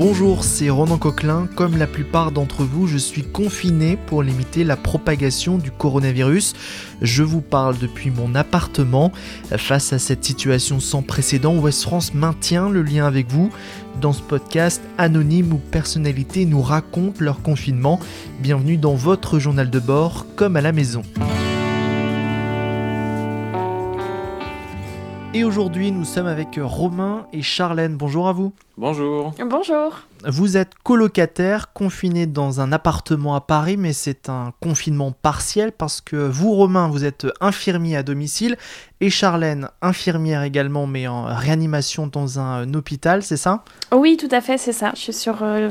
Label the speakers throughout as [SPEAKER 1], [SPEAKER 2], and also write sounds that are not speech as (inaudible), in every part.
[SPEAKER 1] Bonjour, c'est Ronan Coquelin. Comme la plupart d'entre vous, je suis confiné pour limiter la propagation du coronavirus. Je vous parle depuis mon appartement. Face à cette situation sans précédent, West France maintient le lien avec vous. Dans ce podcast, anonymes ou personnalités nous racontent leur confinement. Bienvenue dans votre journal de bord, comme à la maison. Et aujourd'hui, nous sommes avec Romain et Charlène. Bonjour à vous.
[SPEAKER 2] Bonjour.
[SPEAKER 3] Bonjour.
[SPEAKER 1] Vous êtes colocataire, confiné dans un appartement à Paris, mais c'est un confinement partiel parce que vous, Romain, vous êtes infirmier à domicile et Charlène, infirmière également, mais en réanimation dans un hôpital, c'est ça?
[SPEAKER 3] Oui, tout à fait, c'est ça. Je suis sur, euh,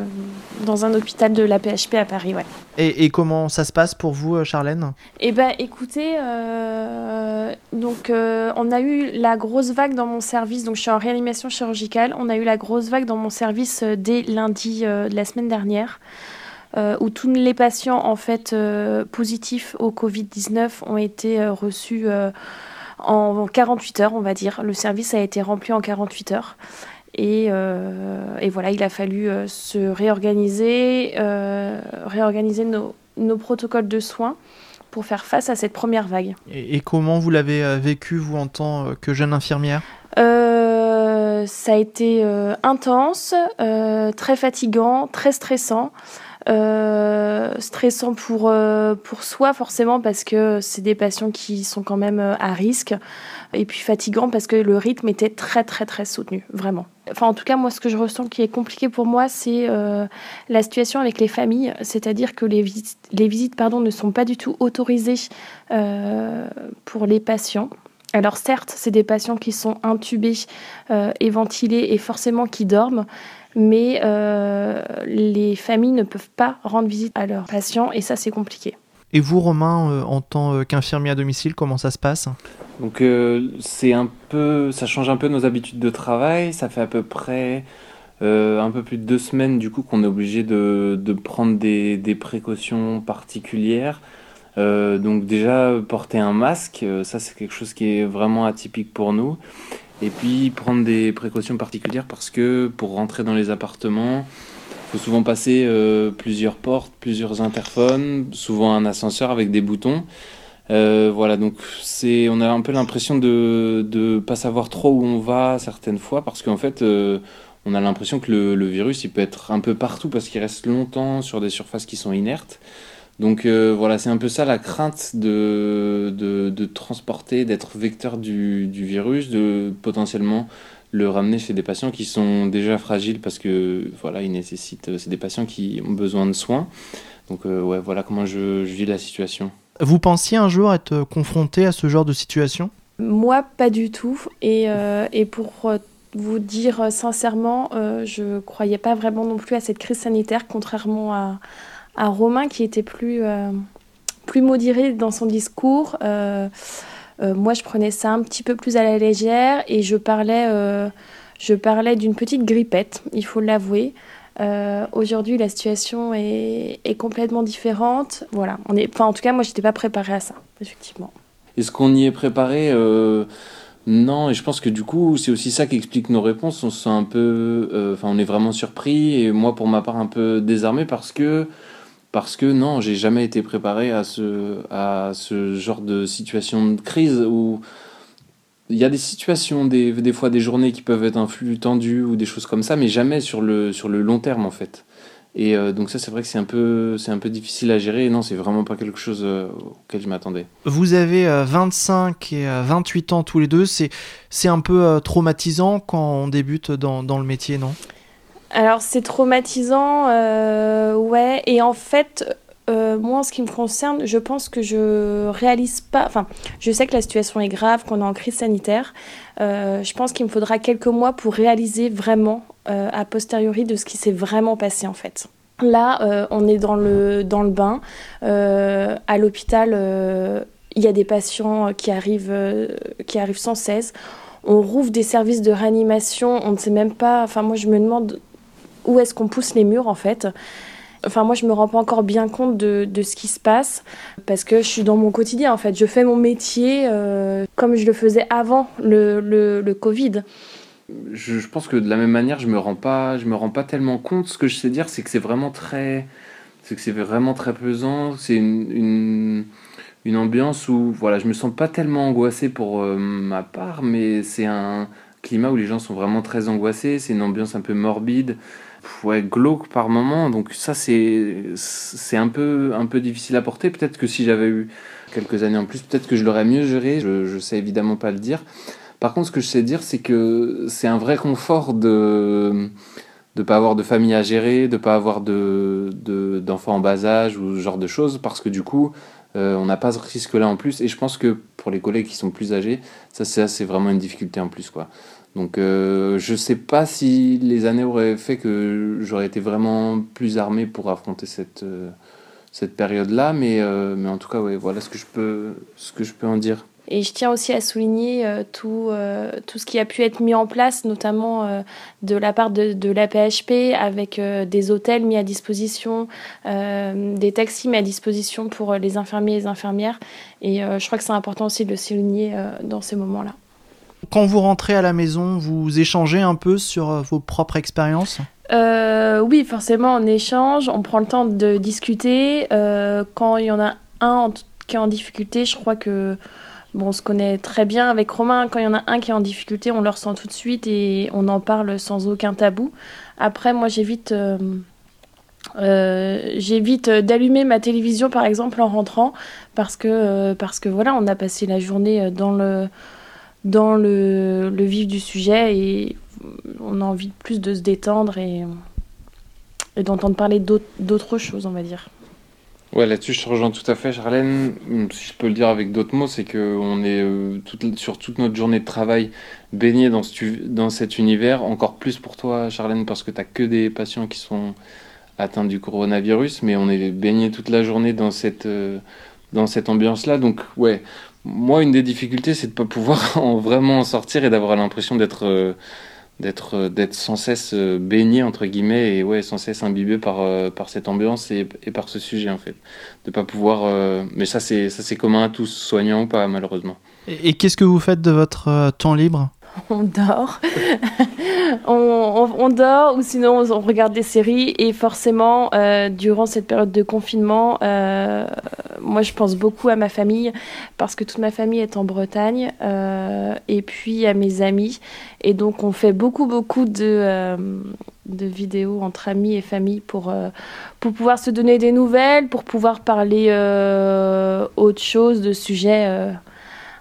[SPEAKER 3] dans un hôpital de la PHP à Paris, ouais.
[SPEAKER 1] Et, et comment ça se passe pour vous, Charlène?
[SPEAKER 3] Eh ben, écoutez, euh, donc euh, on a eu la grosse vague dans mon service, donc je suis en réanimation chirurgicale. On a eu la grosse vague dans mon service dès lundi de la semaine dernière. où tous les patients en fait positifs au Covid-19 ont été reçus en 48 heures, on va dire. Le service a été rempli en 48 heures. Et, euh, voilà, il a fallu euh, se réorganiser, euh, réorganiser nos, protocoles de soins pour faire face à cette première vague.
[SPEAKER 1] Et, et comment vous l'avez vécu, vous, en tant que jeune infirmière?
[SPEAKER 3] Ça a été intense, très fatigant, très stressant. Euh, stressant pour, euh, pour soi forcément parce que c'est des patients qui sont quand même euh, à risque et puis fatigant parce que le rythme était très très très soutenu, vraiment. Enfin en tout cas moi ce que je ressens qui est compliqué pour moi c'est la situation avec les familles, c'est-à-dire que les visites, les visites pardon, ne sont pas du tout autorisées pour les patients. Alors certes, c'est des patients qui sont intubés et ventilés et forcément qui dorment, mais euh, les familles ne peuvent pas rendre visite à leurs patients et ça c'est compliqué.
[SPEAKER 1] Et vous, Romain, euh, en tant qu'infirmier à domicile, comment ça se passe?
[SPEAKER 2] Donc euh, c'est un peu, ça change un peu nos habitudes de travail. Ça fait à peu près un peu plus de deux semaines du coup qu'on est obligé de, de prendre des, des, précautions particulières. donc déjà porter un masque, ça c'est quelque chose qui est vraiment atypique pour nous. Et puis prendre des précautions particulières parce que pour rentrer dans les appartements, il faut souvent passer euh, plusieurs portes, plusieurs interphones, souvent un ascenseur avec des boutons. Euh, voilà, donc c'est, on a un peu l'impression de ne pas savoir trop où on va certaines fois parce qu'en fait, euh, on a l'impression que le, le, virus il peut être un peu partout parce qu'il reste longtemps sur des surfaces qui sont inertes. Donc euh, voilà, c'est un peu ça la crainte de, de, transporter, d'être vecteur du, du, virus, de potentiellement le ramener chez des patients qui sont déjà fragiles parce que voilà, ils nécessitent, c'est des patients qui ont besoin de soins. Donc euh, ouais, voilà comment je, je, vis la situation.
[SPEAKER 1] Vous pensiez un jour être confronté à ce genre de situation?
[SPEAKER 3] Moi, pas du tout. Et, euh, et pour vous dire sincèrement, je croyais pas vraiment non plus à cette crise sanitaire, contrairement à un Romain qui était plus, euh, plus modéré dans son discours. Euh, euh, moi, je prenais ça un petit peu plus à la légère et je parlais, je parlais d'une petite grippette, il faut l'avouer. Aujourd'hui, la situation est, est, complètement différente. Voilà, on est, en tout cas, moi, j'étais pas préparée à ça, effectivement.
[SPEAKER 2] Est-ce qu'on y est préparé? Non, et je pense que du coup, c'est aussi ça qui explique nos réponses. On se sent un peu, enfin, on est vraiment surpris, et moi, pour ma part, un peu désarmé parce que parce que non, j'ai jamais été préparé à ce, à ce genre de situation de crise où il y a des situations, des, des fois des journées qui peuvent être un flux tendu ou des choses comme ça, mais jamais sur le, sur le long terme en fait. Et euh, donc ça, c'est vrai que c'est un peu, un peu difficile à gérer. Non, c'est vraiment pas quelque chose euh, auquel je m'attendais.
[SPEAKER 1] Vous avez 25 euh, et 28 ans tous les deux. C'est, c'est un peu traumatisant quand on débute dans, dans le métier, non?
[SPEAKER 3] Alors c'est traumatisant, euh, ouais. Et en fait, euh, moi en ce qui me concerne, je pense que je réalise pas. Enfin, je sais que la situation est grave, qu'on est en crise sanitaire. Euh, je pense qu'il me faudra quelques mois pour réaliser vraiment, a posteriori, de ce qui s'est vraiment passé en fait. Là, on est dans le, dans le bain. à l'hôpital, il y a des patients qui arrivent, qui arrivent sans cesse on rouvre des services de réanimation, on ne sait même pas, enfin moi je me demande où est-ce qu'on pousse les murs en fait. Enfin, moi, je me rends pas encore bien compte de, de, ce qui se passe parce que je suis dans mon quotidien en fait. Je fais mon métier euh, comme je le faisais avant le, le, Covid.
[SPEAKER 2] je, pense que de la même manière, je me rends pas, je me rends pas tellement compte. Ce que je sais dire, c'est que c'est vraiment très, c'est que c'est vraiment très pesant. C'est une, une, ambiance où, voilà, je me sens pas tellement angoissé pour euh, ma part, mais c'est un climat où les gens sont vraiment très angoissés. C'est une ambiance un peu morbide, ouais, glauque par moment. Donc ça, c'est, un peu, un peu difficile à porter. Peut-être que si j'avais eu quelques années en plus, peut-être que je l'aurais mieux géré. Je, je sais évidemment pas le dire. Par contre, ce que je sais dire, c'est que c'est un vrai confort de ne pas avoir de famille à gérer, de pas avoir de, d'enfants en bas âge ou ce genre de choses, parce que du coup, euh, on n'a pas ce risque-là en plus. Et je pense que pour les collègues qui sont plus âgés, ça c'est vraiment une difficulté en plus. quoi. Donc euh, je sais pas si les années auraient fait que j'aurais été vraiment plus armé pour affronter cette, euh, cette période-là, mais, mais en tout cas, ouais, voilà ce que, je peux, ce que je peux en dire.
[SPEAKER 3] Et je tiens aussi à souligner euh, tout, euh, tout ce qui a pu être mis en place, notamment euh, de la part de, de la PHP, avec des hôtels mis à disposition, des taxis mis à disposition pour les infirmiers et les infirmières. Et je crois que c'est important aussi de le souligner dans ces moments-là.
[SPEAKER 1] Quand vous rentrez à la maison, vous échangez un peu sur vos propres expériences
[SPEAKER 3] Oui, forcément, on échange, on prend le temps de discuter. quand il y en a un qui est en difficulté, je crois que Bon, on se connaît très bien avec Romain. Quand il y en a un qui est en difficulté, on le ressent tout de suite et on en parle sans aucun tabou. Après, moi, j'évite. Euh, euh, j'évite d'allumer ma télévision par exemple en rentrant parce que, euh, parce que voilà on a passé la journée dans le, dans le, le vif du sujet et on a envie plus de se détendre et, d'entendre parler d'autres choses on va dire.
[SPEAKER 2] Ouais, là-dessus, je te rejoins tout à fait, Charlène. Si je peux le dire avec d'autres mots, c'est qu'on est euh, sur toute notre journée de travail baigné dans, dans cet univers. Encore plus pour toi, Charlène, parce que tu n'as que des patients qui sont atteints du coronavirus, mais on est baigné toute la journée dans cette, euh, dans cette ambiance-là. Donc, ouais, moi, une des difficultés, c'est de ne pas pouvoir (laughs) en, vraiment en sortir et d'avoir l'impression d'être. Euh, d'être euh, d'être sans cesse euh, baigné entre guillemets et ouais sans cesse imbibé par par cette ambiance et, et, par ce sujet en fait de pas pouvoir mais ça c'est ça c'est commun à tous soignants ou pas malheureusement
[SPEAKER 1] et qu'est-ce que vous faites de votre temps libre? (laughs)
[SPEAKER 3] on dort. (laughs) on, dort ou sinon on regarde des séries. Et forcément, euh, durant cette période de confinement, euh, moi je pense beaucoup à ma famille parce que toute ma famille est en Bretagne euh, et puis à mes amis. Et donc on fait beaucoup, beaucoup de, vidéos entre amis et famille pour, pour pouvoir se donner des nouvelles, pour pouvoir parler autre chose, de sujets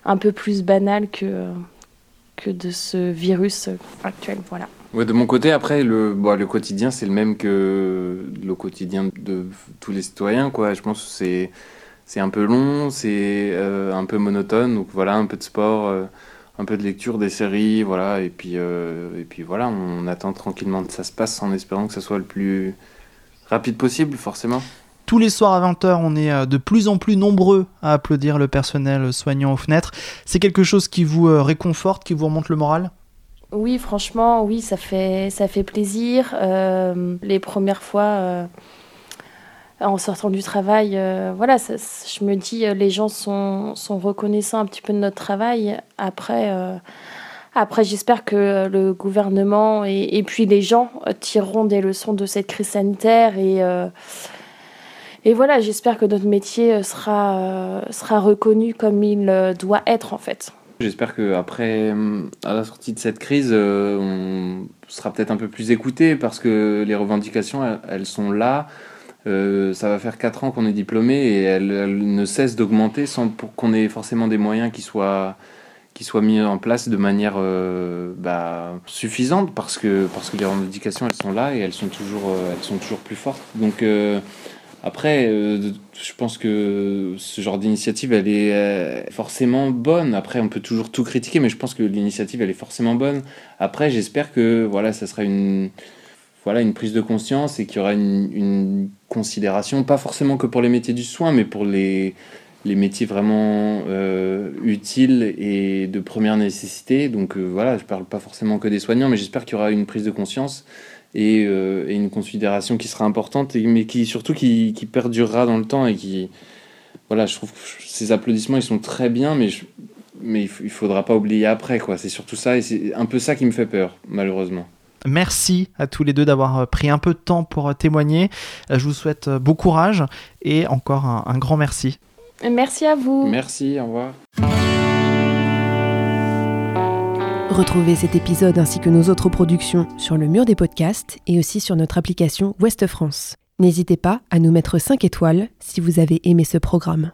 [SPEAKER 3] un peu plus banals que de ce virus actuel. Voilà.
[SPEAKER 2] Ouais, de mon côté, après, le, bon, le quotidien, c'est le même que le quotidien de tous les citoyens. Quoi. Je pense que c'est, c'est un peu long, c'est euh, un peu monotone. Donc voilà, un peu de sport, euh, un peu de lecture, des séries, voilà. Et puis, euh, et puis voilà, on attend tranquillement que ça se passe en espérant que ça soit le plus rapide possible, forcément.
[SPEAKER 1] Tous les soirs à 20h, on est euh, de plus en plus nombreux à applaudir le personnel soignant aux fenêtres. C'est quelque chose qui vous euh, réconforte, qui vous remonte le moral?
[SPEAKER 3] Oui, franchement, oui, ça fait, ça fait plaisir. Euh, les premières fois, en sortant du travail, voilà, je me dis, les gens sont, sont, reconnaissants un petit peu de notre travail. Après... Après, j'espère que le gouvernement et, et, puis les gens tireront des leçons de cette crise sanitaire et, et voilà, j'espère que notre métier euh, sera, euh, sera reconnu comme il euh, doit être en fait.
[SPEAKER 2] J'espère qu'après, à la sortie de cette crise, on sera peut-être un peu plus écouté parce que les revendications, elles, sont là. ça va faire 4 ans qu'on est diplômé et elles, ne cessent d'augmenter sans qu'on ait forcément des moyens qui soient, qui soient mis en place de manière bah, suffisante parce que, parce que les revendications, elles sont là et elles sont toujours, elles sont toujours plus fortes. Donc après, euh, je pense que ce genre d'initiative, elle est euh, forcément bonne. Après, on peut toujours tout critiquer, mais je pense que l'initiative, elle est forcément bonne. Après, j'espère que voilà, ça sera une, voilà, une prise de conscience et qu'il y aura une, considération, pas forcément que pour les métiers du soin, mais pour les, les métiers vraiment euh, utiles et de première nécessité. Donc voilà, je parle pas forcément que des soignants, mais j'espère qu'il y aura une prise de conscience euh, et, une considération qui sera importante, mais qui surtout qui, perdurera dans le temps et qui... Voilà, je trouve que ces applaudissements, ils sont très bien, mais mais il, faudra pas oublier après, quoi. C'est surtout ça, et c'est un peu ça qui me fait peur, malheureusement.
[SPEAKER 1] Merci à tous les deux d'avoir pris un peu de temps pour témoigner. Je vous souhaite beau courage et encore un grand merci.
[SPEAKER 3] Merci à vous.
[SPEAKER 2] Merci, au revoir.
[SPEAKER 4] Retrouvez cet épisode ainsi que nos autres productions sur le mur des podcasts et aussi sur notre application Ouest France. N'hésitez pas à nous mettre 5 étoiles si vous avez aimé ce programme.